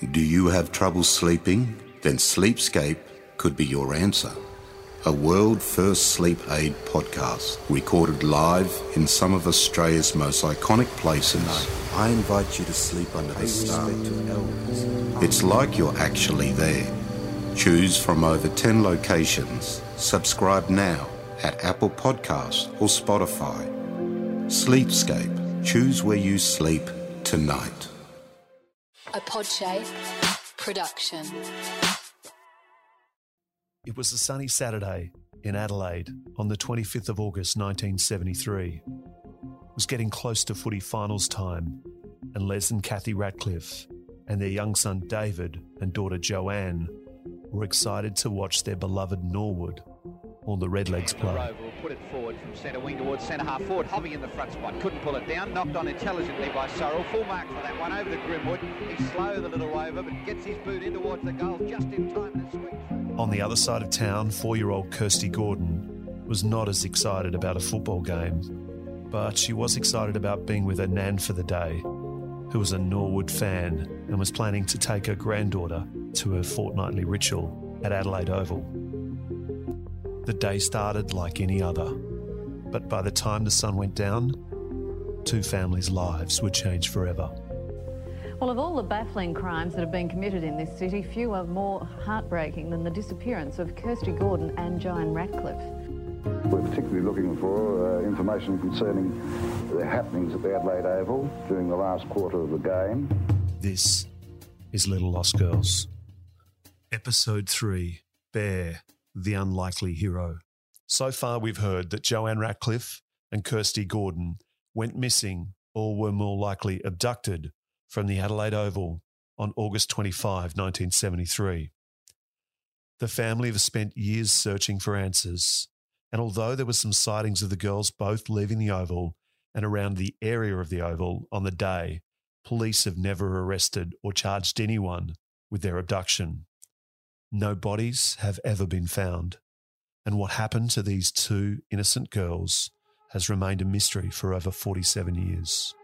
Do you have trouble sleeping? Then Sleepscape could be your answer. A world first sleep aid podcast recorded live in some of Australia's most iconic places. I invite you to sleep under the stars. It's like you're actually there. Choose from over 10 locations. Subscribe now at Apple Podcast or Spotify. Sleepscape. Choose where you sleep tonight. A Podshape production. It was a sunny Saturday in Adelaide on the 25th of August 1973. It was getting close to footy finals time, and Les and Kathy Ratcliffe and their young son David and daughter Joanne were excited to watch their beloved Norwood or the Redlegs play. Will put it forward from centre wing towards centre half forward. Hobby in the front spot. Couldn't pull it down. Knocked on intelligently by Sorrell. Full mark for that one over to Grimwood. He's slow, the little rover, but gets his boot in towards the goal just in time to squeak through. On the other side of town, four year old Kirste Gordon was not as excited about a football game, but she was excited about being with her nan for the day, who was a Norwood fan and was planning to take her granddaughter to her fortnightly ritual at Adelaide Oval. The day started like any other, but by the time the sun went down, two families' lives would change forever. Well, of all the baffling crimes that have been committed in this city, few are more heartbreaking than the disappearance of Kirste Gordon and Joanne Ratcliffe. We're particularly looking for uh, information concerning the happenings at the Adelaide Oval during the last quarter of the game. This is Little Lost Girls. Episode 3 Bear, the Unlikely Hero. So far, we've heard that Joanne Ratcliffe and Kirste Gordon went missing or were more likely abducted from the Adelaide Oval on August 25, 1973. The family have spent years searching for answers, and although there were some sightings of the girls both leaving the Oval and around the area of the Oval on the day, police have never arrested or charged anyone with their abduction. No bodies have ever been found, and what happened to these two innocent girls has remained a mystery for over 47 years.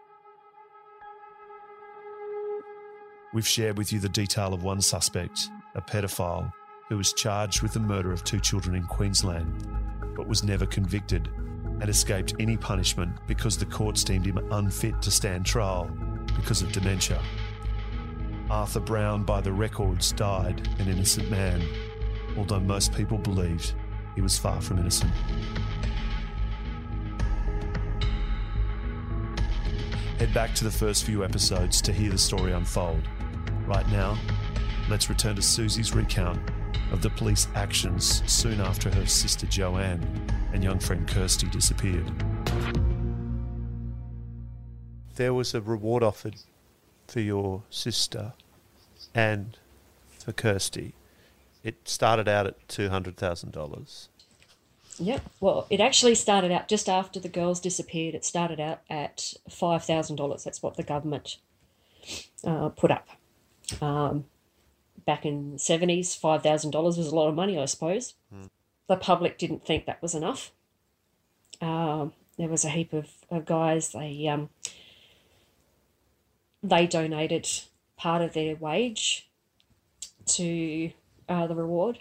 We've shared with you the detail of one suspect, a pedophile, who was charged with the murder of two children in Queensland, but was never convicted and escaped any punishment because the courts deemed him unfit to stand trial because of dementia. Arthur Brown, by the records, died an innocent man, although most people believed he was far from innocent. Head back to the first few episodes to hear the story unfold. Right now, let's return to Susie's recount of the police actions soon after her sister Joanne and young friend Kirste disappeared. There was a reward offered for your sister and for Kirste. It started out at $200,000. Yep. Well, it actually started out just after the girls disappeared. It started out at five thousand dollars. That's what the government uh, put up. Um, back in the seventies, five thousand dollars was a lot of money, I suppose. The public didn't think that was enough. Um, there was a heap of, of guys. They um, they donated part of their wage to uh, the reward.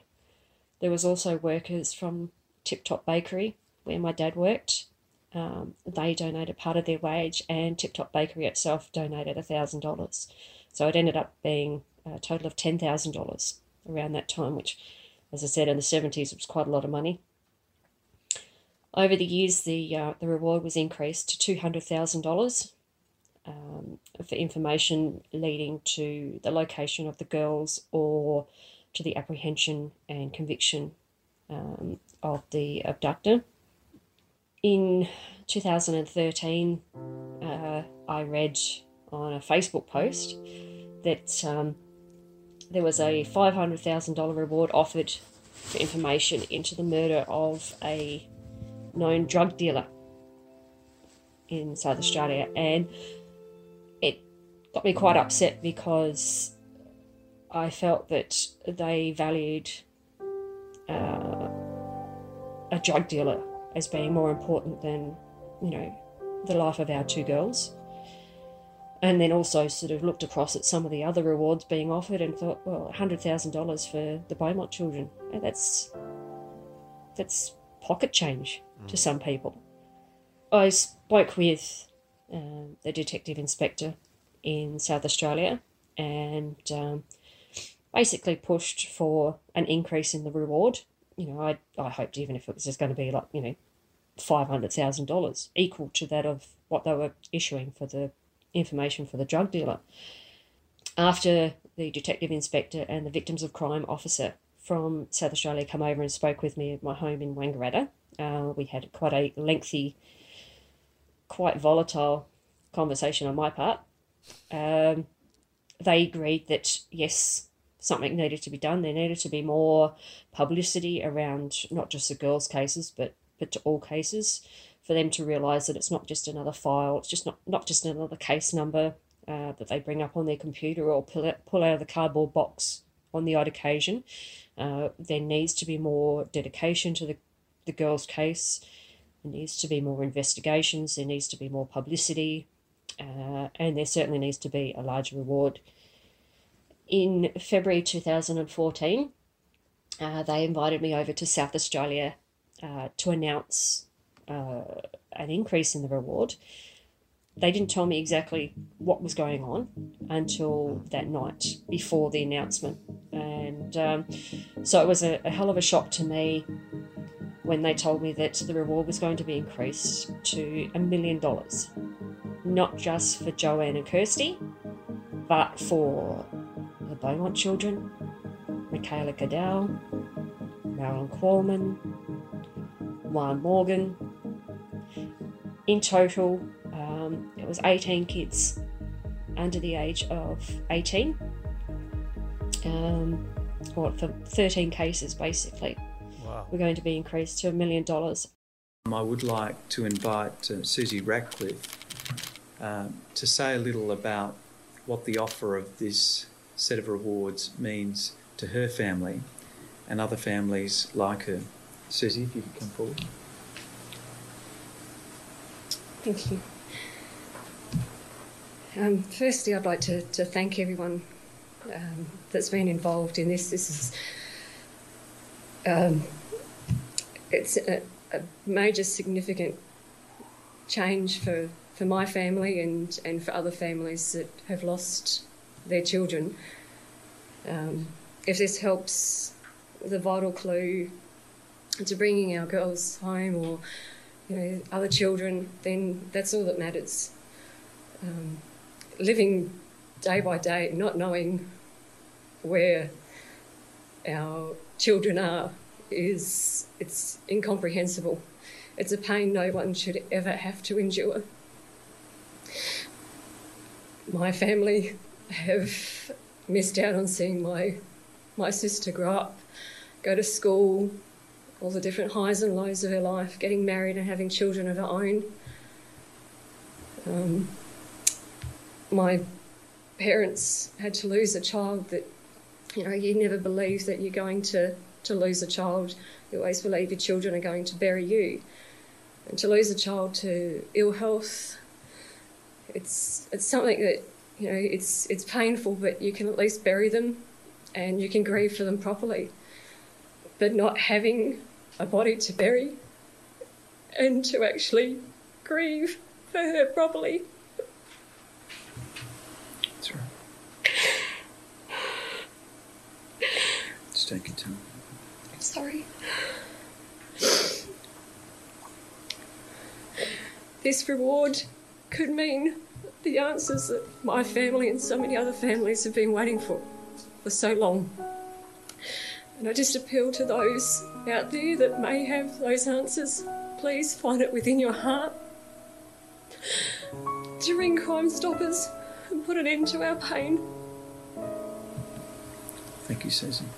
There was also workers from Tip Top Bakery, where my dad worked. Um, they donated part of their wage, and Tip Top Bakery itself donated thousand dollars. So it ended up being a total of ten thousand dollars around that time, which, as I said, in the seventies was quite a lot of money. Over the years, the uh, the reward was increased to two hundred thousand dollars um, for information leading to the location of the girls or to the apprehension and conviction um, of the abductor. In 2013, uh, I read on a Facebook post that um, there was a $500,000 reward offered for information into the murder of a known drug dealer in South Australia, and got me quite upset because I felt that they valued uh, a drug dealer as being more important than, you know, the life of our two girls. and then also sort of looked across at some of the other rewards being offered and thought, well, hundred thousand dollars for the Beaumont children, that's that's pocket change mm. to some people. I spoke with uh, the detective inspector in South Australia and um, basically pushed for an increase in the reward. You know, I I hoped even if it was just going to be like you know five hundred thousand dollars, equal to that of what they were issuing for the information for the drug dealer. After the detective inspector and the victims of crime officer from South Australia come over and spoke with me at my home in Wangaratta, uh, we had quite a lengthy, quite volatile conversation on my part. Um, they agreed that yes, something needed to be done. There needed to be more publicity around not just the girls' cases, but but to all cases for them to realise that it's not just another file, it's just not, not just another case number uh, that they bring up on their computer or pull, it, pull out of the cardboard box on the odd occasion. Uh, there needs to be more dedication to the, the girl's case. There needs to be more investigations. There needs to be more publicity. Uh, and there certainly needs to be a larger reward. In February 2014, uh, they invited me over to South Australia uh, to announce uh, an increase in the reward. They didn't tell me exactly what was going on until that night before the announcement. And um, so it was a, a hell of a shock to me when they told me that the reward was going to be increased to a million dollars. Not just for Joanne and Kirste, but for the Beaumont children, Michaela Cadell, Marilyn Qualman, Juan Morgan, in total, um, it was 18 kids under the age of 18, um, or for 13 cases basically. Wow. We're going to be increased to a million dollars. I would like to invite uh, Susie Ratcliffe uh, to say a little about what the offer of this set of rewards means to her family and other families like her. Susie, if you could come forward. Thank you. Um, firstly, I'd like to, to thank everyone um, that's been involved in this. This is um, it's a, a, major significant change for, for my family and, and for other families that have lost their children. Um, if this helps the vital clue to bringing our girls home or you know, other children, then that's all that matters. Um, living day by day, not knowing where our children are, is it's incomprehensible. It's a pain no one should ever have to endure. My family have missed out on seeing my my sister grow up, go to school, all the different highs and lows of her life, getting married and having children of her own. Um, my parents had to lose a child that, you know, you never believe that you're going to, to lose a child. You always believe your children are going to bury you. And to lose a child to ill health, it's, it's something that, you know, it's, it's painful, but you can at least bury them and you can grieve for them properly. But not having a body to bury and to actually grieve for her properly. That's right. Just take your time. Sorry. This reward could mean the answers that my family and so many other families have been waiting for for so long. And I just appeal to those out there that may have those answers. Please find it within your heart to ring Crime Stoppers and put an end to our pain. Thank you, Susan.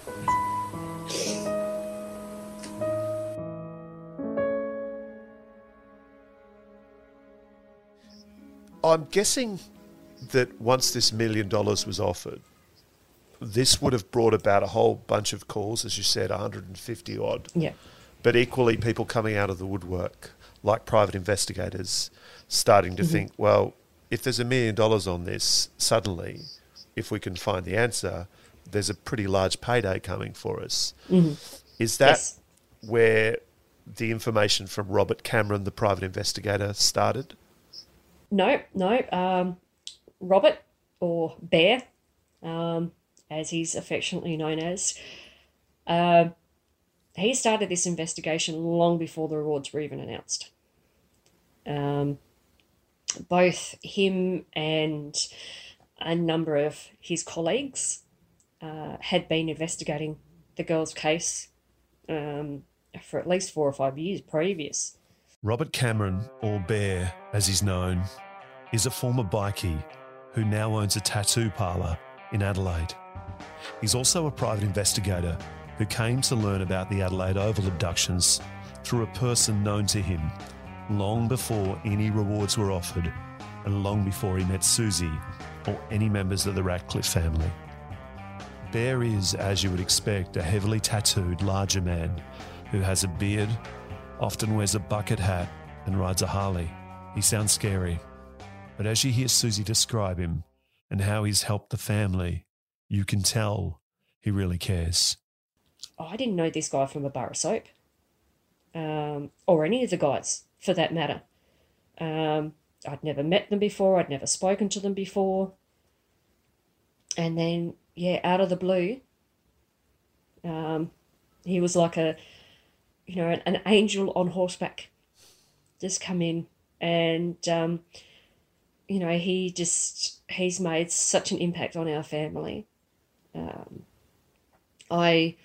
I'm guessing that once this million dollars was offered, this would have brought about a whole bunch of calls, as you said, 150 odd. Yeah. But equally, people coming out of the woodwork, like private investigators, starting to mm-hmm. think, well, if there's a million dollars on this, suddenly, if we can find the answer, there's a pretty large payday coming for us. Mhm. Is that Yes. where the information from Robert Cameron, the private investigator, started? No, no. Um, Robert, or Bear, um, as he's affectionately known as, um he started this investigation long before the rewards were even announced. Um, both him and a number of his colleagues uh, had been investigating the girl's case um, for at least four or five years previous. Robert Cameron, or Bear as he's known, is a former bikie who now owns a tattoo parlour in Adelaide. He's also a private investigator who came to learn about the Adelaide Oval abductions through a person known to him long before any rewards were offered and long before he met Susie or any members of the Ratcliffe family. Bear is, as you would expect, a heavily tattooed, larger man who has a beard, often wears a bucket hat, and rides a Harley. He sounds scary, but as you hear Susie describe him and how he's helped the family, you can tell he really cares. Oh, I didn't know this guy from a bar of soap, um, or any of the guys for that matter. Um, I'd never met them before. I'd never spoken to them before. And then, yeah, out of the blue, um, he was like a, you know, an, an angel on horseback, just come in, and um, you know, he just he's made such an impact on our family. Um, I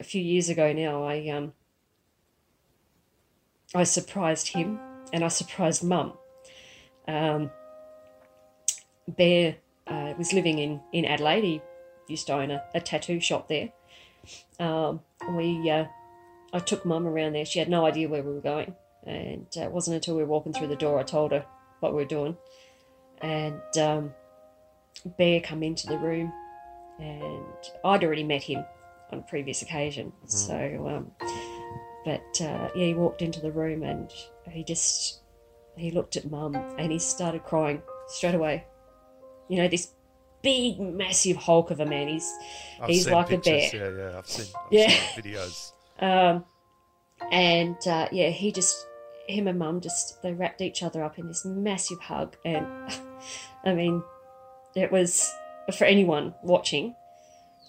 a few years ago now, I um, I surprised him and I surprised Mum. Um, Bear uh, was living in in Adelaide. He used to own a, a tattoo shop there. Um, we uh, I took Mum around there. She had no idea where we were going, and uh, it wasn't until we were walking through the door I told her what we were doing. And um, Bear come into the room, and I'd already met him on a previous occasion. So, um, but uh, yeah, he walked into the room and he just he looked at Mum and he started crying straight away. You know, this big, massive hulk of a man. He's I've he's like a bear. Yeah, yeah, I've seen, I've Yeah. seen videos. Um, and uh, yeah, he just, him and mum just, they wrapped each other up in this massive hug. And I mean, it was, for anyone watching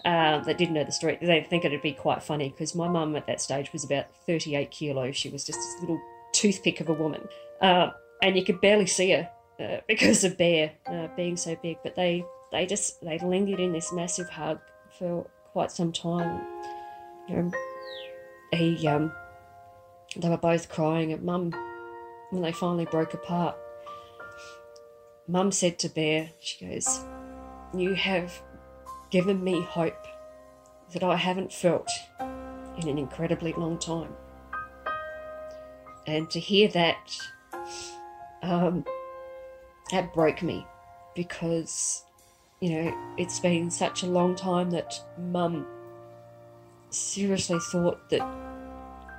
uh, that didn't know the story, they think it'd be quite funny because my mum at that stage was about 38 kilos. She was just this little toothpick of a woman. Uh, and you could barely see her uh, because of Bear uh, being so big. But they, they just, they lingered in this massive hug for quite some time. You know, he um they were both crying at mum when they finally broke apart. Mum said to bear she goes you have given me hope that i haven't felt in an incredibly long time. And to hear that um that broke me because you know it's been such a long time that mum seriously thought that,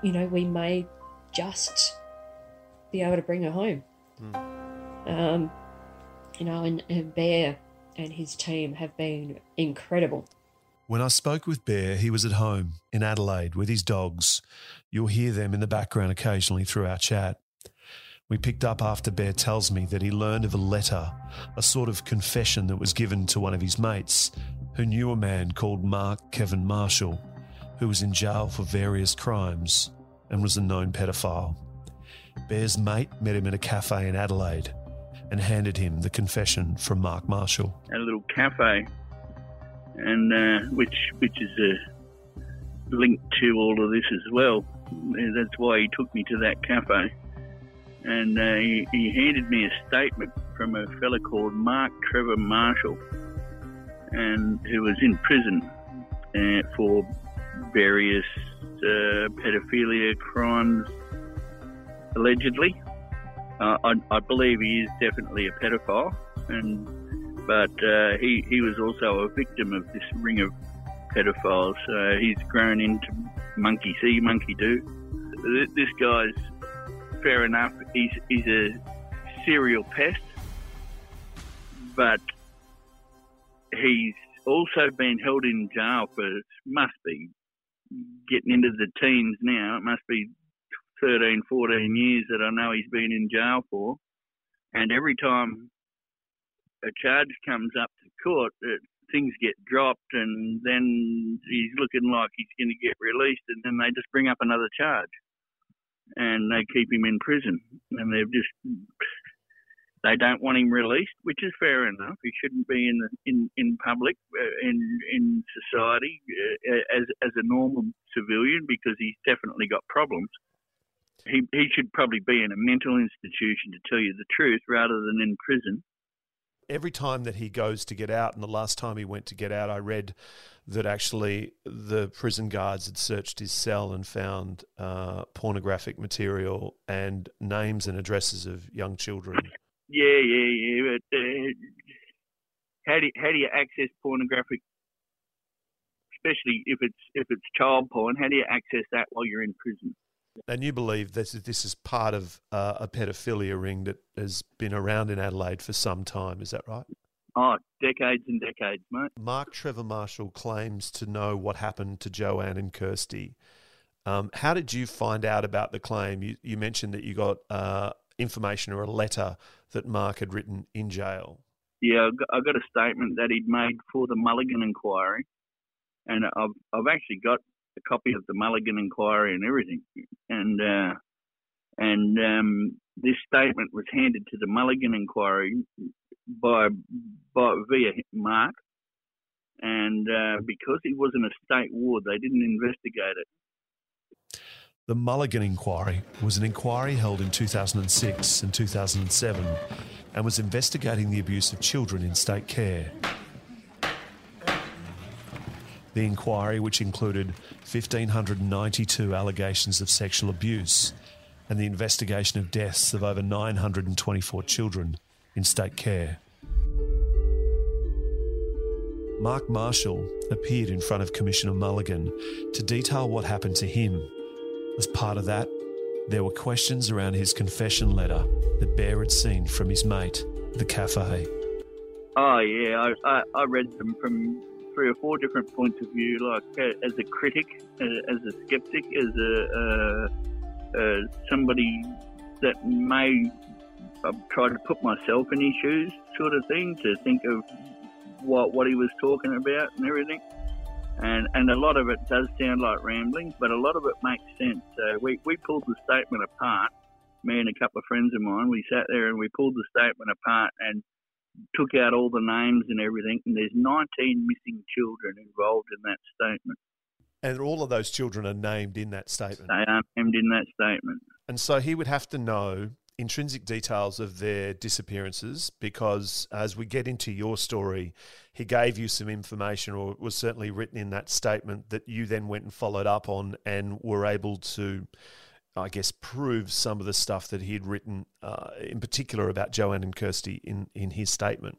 you know, we may just be able to bring her home. Um, you know, and, and Bear and his team have been incredible. When I spoke with Bear, he was at home in Adelaide with his dogs. You'll hear them in the background occasionally through our chat. We picked up after Bear tells me that he learned of a letter, a sort of confession that was given to one of his mates who knew a man called Mark Kevin Marshall, who was in jail for various crimes and was a known pedophile. Bear's mate met him in a cafe in Adelaide and handed him the confession from Mark Marshall. at a little cafe, and uh, which which is a link to all of this as well. That's why he took me to that cafe, and uh, he, he handed me a statement from a fella called Mark Trevor Marshall, and who was in prison uh, for various uh, pedophilia crimes, allegedly. Uh, I, I believe he is definitely a pedophile, and but uh, he he was also a victim of this ring of pedophiles. So he's grown into monkey see, monkey do. This guy's fair enough. He's he's a serial pest, but he's also been held in jail for must be getting into the teens now. It must be 13, 14 years that I know he's been in jail for. And every time a charge comes up to court, it, things get dropped, and then he's looking like he's going to get released, and then they just bring up another charge, and they keep him in prison, and they've just they don't want him released, which is fair enough. He shouldn't be in the, in in public uh, in in society uh, as as a normal civilian because he's definitely got problems. He he should probably be in a mental institution to tell you the truth rather than in prison. Every time that he goes to get out, and the last time he went to get out, I read that actually the prison guards had searched his cell and found uh, pornographic material and names and addresses of young children. Yeah, yeah, yeah. But uh, how do you, how do you access pornographic, especially if it's if it's child porn? How do you access that while you're in prison? And you believe that this is part of uh, a pedophilia ring that has been around in Adelaide for some time. Is that right? Oh, decades and decades, mate. Mark Trevor Marshall claims to know what happened to Joanne and Kirste. Um, how did you find out about the claim? You, you mentioned that you got uh, information or a letter that Mark had written in jail. Yeah, I got a statement that he'd made for the Mulligan inquiry, and I've I've actually got a copy of the Mulligan inquiry and everything, and uh, and um, this statement was handed to the Mulligan inquiry by by via Mark, and uh, because he was in a state ward, they didn't investigate it. The Mulligan inquiry was an inquiry held in 2006 and 2007 and was investigating the abuse of children in state care. The inquiry, which included 1,592 allegations of sexual abuse and the investigation of deaths of over 924 children in state care. Mark Marshall appeared in front of Commissioner Mulligan to detail what happened to him as part of that, there were questions around his confession letter that Bear had seen from his mate, the cafe. Oh yeah, I, I, I read them from three or four different points of view, like uh, as a critic, uh, as a skeptic, as a uh, uh somebody that may try to put myself in his shoes, sort of thing, to think of what what he was talking about and everything and and a lot of it does sound like rambling, but a lot of it makes sense. So we we pulled the statement apart. Me and a couple of friends of mine, we sat there and we pulled the statement apart and took out all the names and everything. And there's 19 missing children involved in that statement. And all of those children are named in that statement. They are named in that statement. And so he would have to know intrinsic details of their disappearances because as we get into your story, he gave you some information or was certainly written in that statement that you then went and followed up on and were able to, I guess, prove some of the stuff that he had written, uh, in particular about Joanne and Kirste in, in his statement.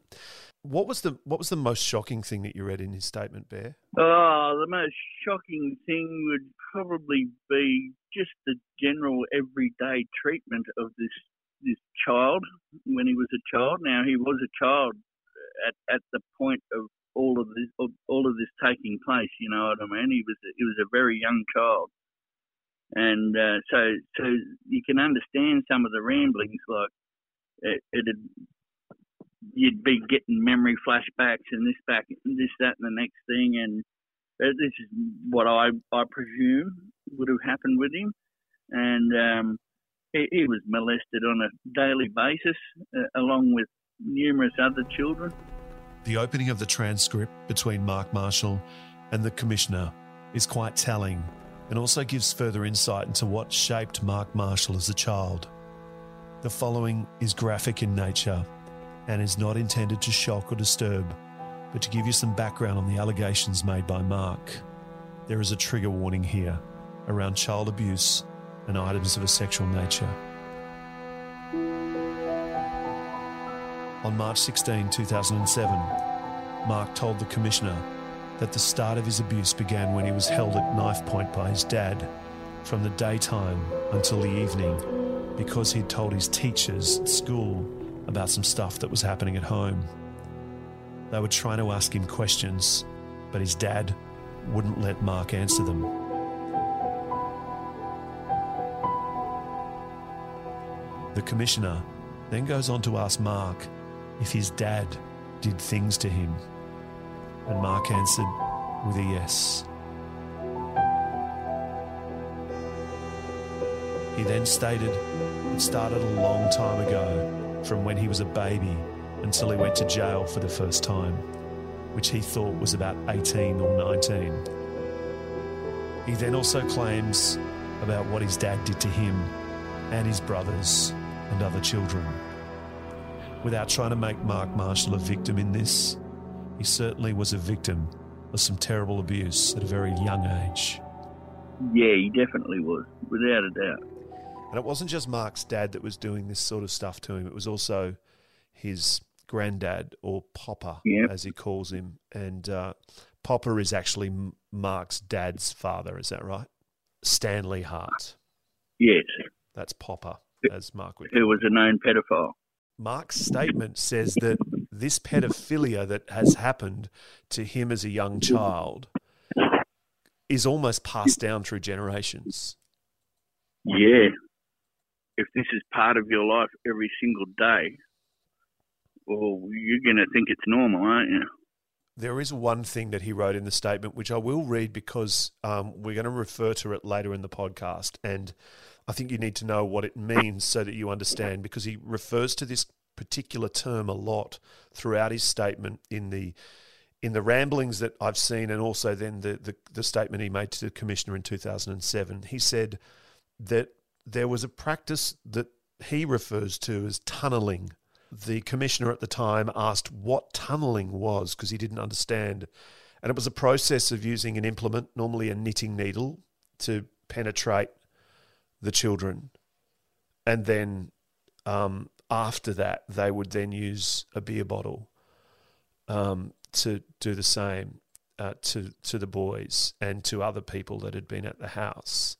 What was the what was the most shocking thing that you read in his statement, Bear? Oh, the most shocking thing would probably be just the general everyday treatment of this this child when he was a child. Now he was a child at, at the point of all of this of all of this taking place. You know what I mean? He was he was a very young child, and uh, so so you can understand some of the ramblings. Like it, it you'd be getting memory flashbacks and this back and this that and the next thing, and this is what I I presume would have happened with him, and um, he, he was molested on a daily basis, uh, along with numerous other children. The opening of the transcript between Mark Marshall and the Commissioner is quite telling and also gives further insight into what shaped Mark Marshall as a child. The following is graphic in nature and is not intended to shock or disturb, but to give you some background on the allegations made by Mark. There is a trigger warning here around child abuse and items of a sexual nature. On March 16, 2007, Mark told the Commissioner that the start of his abuse began when he was held at knife point by his dad from the daytime until the evening, because he'd told his teachers at school about some stuff that was happening at home. They were trying to ask him questions, but his dad wouldn't let Mark answer them. The commissioner then goes on to ask Mark if his dad did things to him, and Mark answered with a yes. He then stated it started a long time ago, from when he was a baby until he went to jail for the first time, which he thought was about 18 or 19. He then also claims about what his dad did to him and his brothers and other children. Without trying to make Mark Marshall a victim in this, he certainly was a victim of some terrible abuse at a very young age. Yeah, he definitely was, without a doubt. And it wasn't just Mark's dad that was doing this sort of stuff to him, it was also his granddad, or Popper, Yep. as he calls him. And uh, Popper is actually Mark's dad's father, is that right? Stanley Hart. Yes, That's Popper, as Mark would. who was a known pedophile. Mark's statement says that this pedophilia that has happened to him as a young child is almost passed down through generations. Yeah. If this is part of your life every single day, well, you're going to think it's normal, aren't you? There is one thing that he wrote in the statement, which I will read because um, we're going to refer to it later in the podcast. And I think you need to know what it means so that you understand, because he refers to this particular term a lot throughout his statement in the in the ramblings that I've seen, and also then the, the, the statement he made to the commissioner in 2007. He said that there was a practice that he refers to as tunneling. The commissioner at the time asked what tunneling was because he didn't understand. And it was a process of using an implement, normally a knitting needle, to penetrate the children. And then um, after that, they would then use a beer bottle um, to do the same uh, to, to the boys and to other people that had been at the house.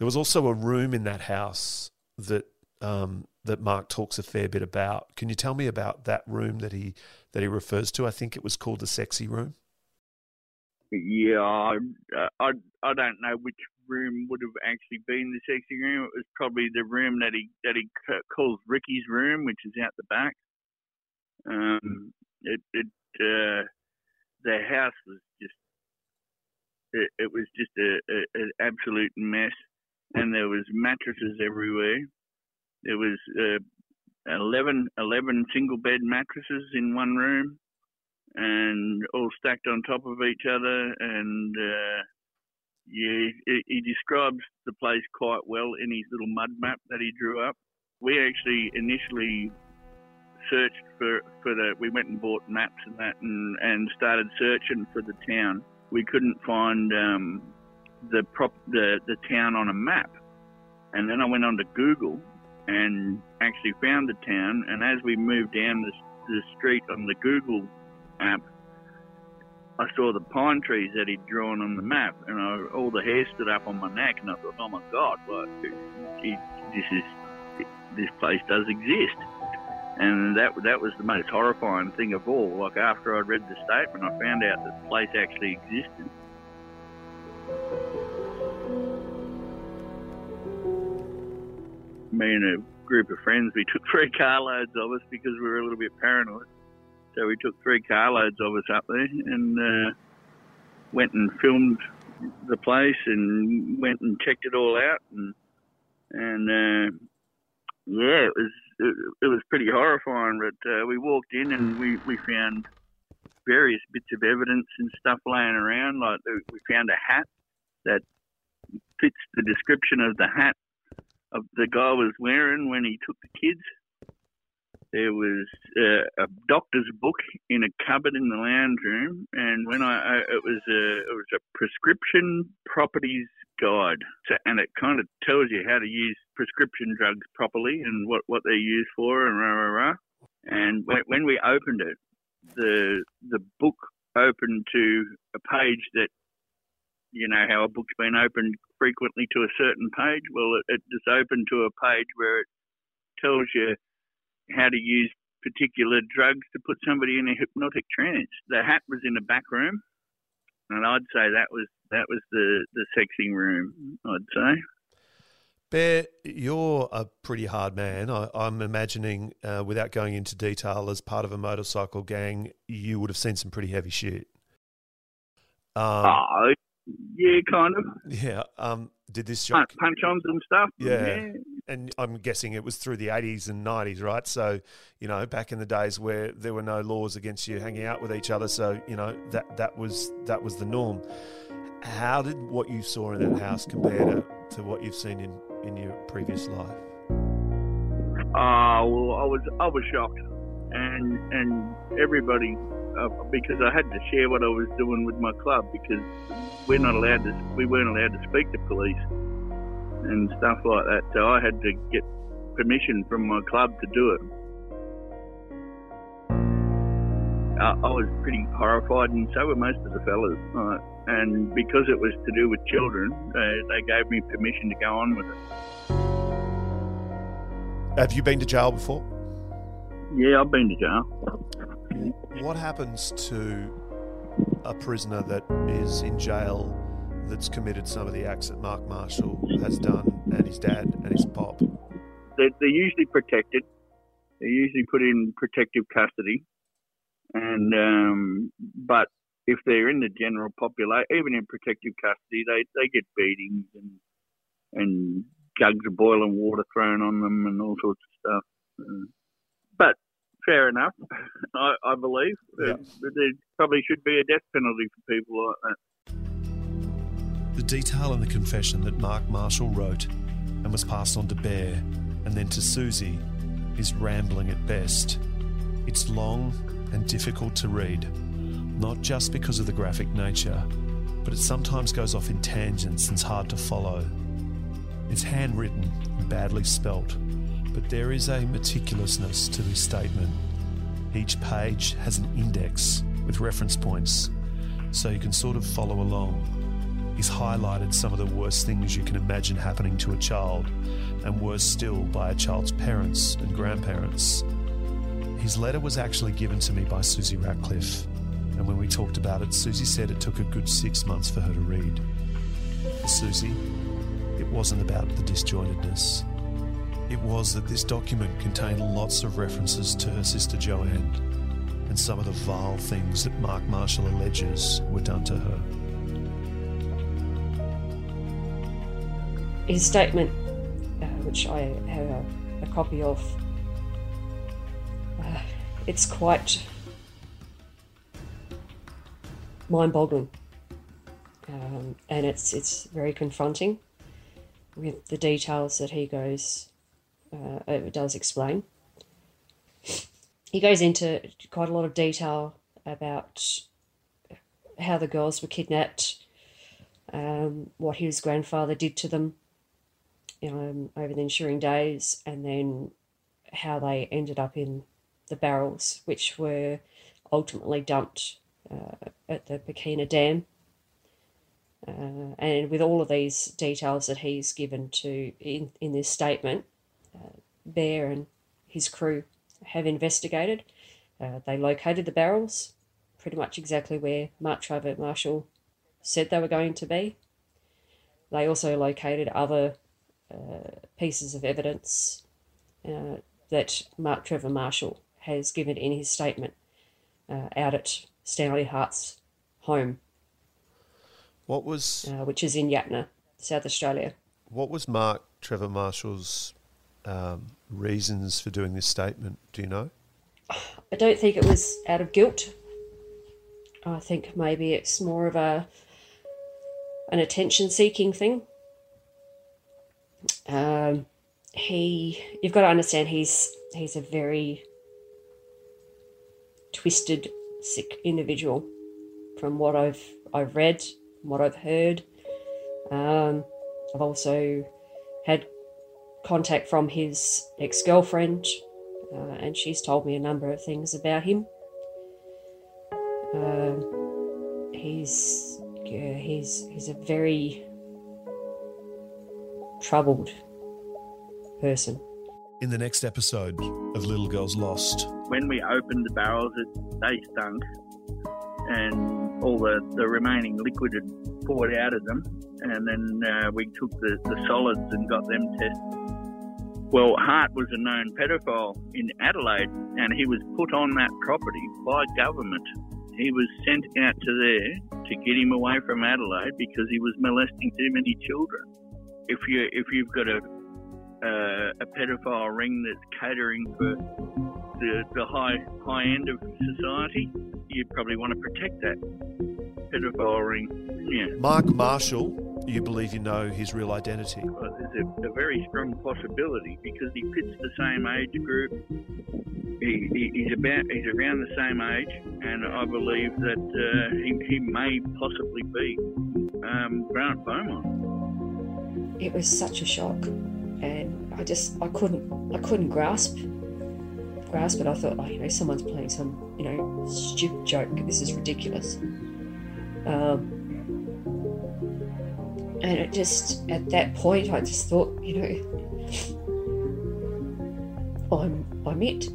There was also a room in that house that um, that Mark talks a fair bit about. Can you tell me about that room that he that he refers to? I think it was called the sexy room. Yeah, I, I, I don't know which room would have actually been the sexy room. It was probably the room that he that he calls Ricky's room, which is out the back. Um, it, it uh, the house was just it, it was just a, a, an absolute mess, and there was mattresses everywhere. There was uh, 11, 11 single bed mattresses in one room, and all stacked on top of each other. And uh, yeah, he, he describes the place quite well in his little mud map that he drew up. We actually initially searched for, for the. We went and bought maps and that, and, and started searching for the town. We couldn't find um, the prop the the town on a map, and then I went on to Google and actually found the town. And as we moved down the, the street on the Google app, I saw the pine trees that he'd drawn on the map, and I, all the hair stood up on my neck. And I thought, oh my god, like, this is this place does exist. And that that was the most horrifying thing of all. Like after I'd read the statement, I found out that the place actually existed. Me and a group of friends, we took three carloads of us because we were a little bit paranoid. So we took three carloads of us up there and uh, went and filmed the place and went and checked it all out and and uh, yeah, it was it, it was pretty horrifying. But uh, we walked in and we, we found various bits of evidence and stuff laying around. Like we found a hat that fits the description of the hat the guy was wearing when he took the kids. There was uh, a doctor's book in a cupboard in the lounge room, and when I uh, it was a it was a prescription properties guide, so, and it kind of tells you how to use prescription drugs properly and what what they're used for, and rah rah rah. And when, when we opened it, the the book opened to a page that you know how a book's been opened frequently to a certain page. Well, it, it is open to a page where it tells you how to use particular drugs to put somebody in a hypnotic trance. The hat was in the back room, and I'd say that was that was the the sexy room. I'd say. Bear, you're a pretty hard man. I, am I'm imagining, uh, without going into detail, as part of a motorcycle gang, you would have seen some pretty heavy shit. Um, oh, yeah, kind of. Yeah. Um, did this shock? Punch ons and stuff. Yeah. yeah. And I'm guessing it was through the 80s and 90s, right? So, you know, back in the days where there were no laws against you hanging out with each other. So, you know, that, that was that was the norm. How did what you saw in that house compare to, to what you've seen in, in your previous life? Oh, well, I was I was shocked, and and everybody uh, because I had to share what I was doing with my club because we're not allowed to we weren't allowed to speak to police and stuff like that. So I had to get permission from my club to do it. I, I was pretty horrified, and so were most of the fellas. Uh, and because it was to do with children, uh, they gave me permission to go on with it. Have you been to jail before? Yeah, I've been to jail. What happens to a prisoner that is in jail that's committed some of the acts that Mark Marshall has done and his dad and his pop? They're, they're usually protected. They're usually put in protective custody. And, um, but if they're in the general population, even in protective custody, they, they get beatings and, and jugs of boiling water thrown on them and all sorts of stuff. Uh, but fair enough, I, I believe. Yeah. There probably should be a death penalty for people like that. The detail in the confession that Mark Marshall wrote and was passed on to Bear and then to Susie is rambling at best. It's long and difficult to read, not just because of the graphic nature, but it sometimes goes off in tangents and it's hard to follow. It's handwritten and badly spelt but there is a meticulousness to this statement. Each page has an index with reference points, so you can sort of follow along. He's highlighted some of the worst things you can imagine happening to a child, and worse still by a child's parents and grandparents. His letter was actually given to me by Susie Ratcliffe, and when we talked about it, Susie said it took a good six months for her to read. Susie, it wasn't about the disjointedness. It was that this document contained lots of references to her sister Joanne and some of the vile things that Mark Marshall alleges were done to her. His statement, uh, which I have a, a copy of, uh, it's quite mind-boggling, um, and it's it's very confronting with the details that he goes uh, it does explain. He goes into quite a lot of detail about how the girls were kidnapped, um, what his grandfather did to them um, over the ensuing days, and then how they ended up in the barrels, which were ultimately dumped uh, at the Pekina Dam. Uh, and with all of these details that he's given to in, in this statement, uh, Bear and his crew have investigated. Uh, they located the barrels pretty much exactly where Mark Trevor Marshall said they were going to be. They also located other uh, pieces of evidence uh, that Mark Trevor Marshall has given in his statement uh, out at Stanley Hart's home. What was. Uh, which is in Yatina, South Australia. What was Mark Trevor Marshall's um, reasons for doing this statement? Do you know? I don't think it was out of guilt. I think maybe it's more of a an attention seeking thing. Um, he, you've got to understand, he's he's a very twisted, sick individual. From what I've I've read, what I've heard, um, I've also had contact from his ex girlfriend, uh, and she's told me a number of things about him. Uh, he's yeah, he's he's a very troubled person. In the next episode of Little Girls Lost, When we opened the barrels, it, they stunk, and all the, the remaining liquid had poured out of them. And then uh, we took the, the solids and got them tested. Well, Hart was a known pedophile in Adelaide, and he was put on that property by government. He was sent out to there to get him away from Adelaide because he was molesting too many children. If you if you've got a uh, a pedophile ring that's catering for the, the high high end of society, you probably want to protect that pedophile ring. Yeah. Mark Marshall, you believe you know his real identity. Well, there's a, a very strong possibility because he fits the same age group. He, he, he's about he's around the same age, and I believe that uh, he, he may possibly be um, Grant Beaumont. It was such a shock, and I just I couldn't I couldn't grasp grasp it. I thought, oh, you know, someone's playing some you know stupid joke. This is ridiculous. Um, and it just at that point, I just thought, you know, I'm I'm it.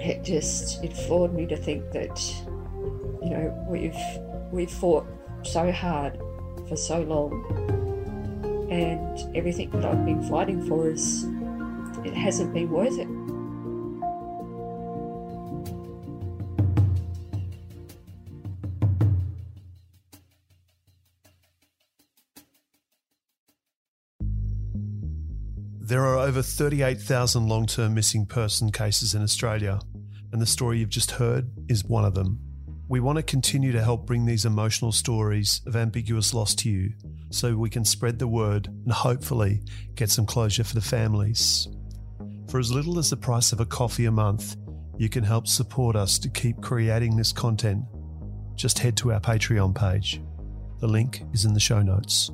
It just it floored me to think that, you know, we've we've fought so hard for so long, and everything that I've been fighting for is it hasn't been worth it. Over 38,000 long term missing person cases in Australia, and the story you've just heard is one of them. We want to continue to help bring these emotional stories of ambiguous loss to you so we can spread the word and hopefully get some closure for the families. For as little as the price of a coffee a month, you can help support us to keep creating this content. Just head to our Patreon page. The link is in the show notes.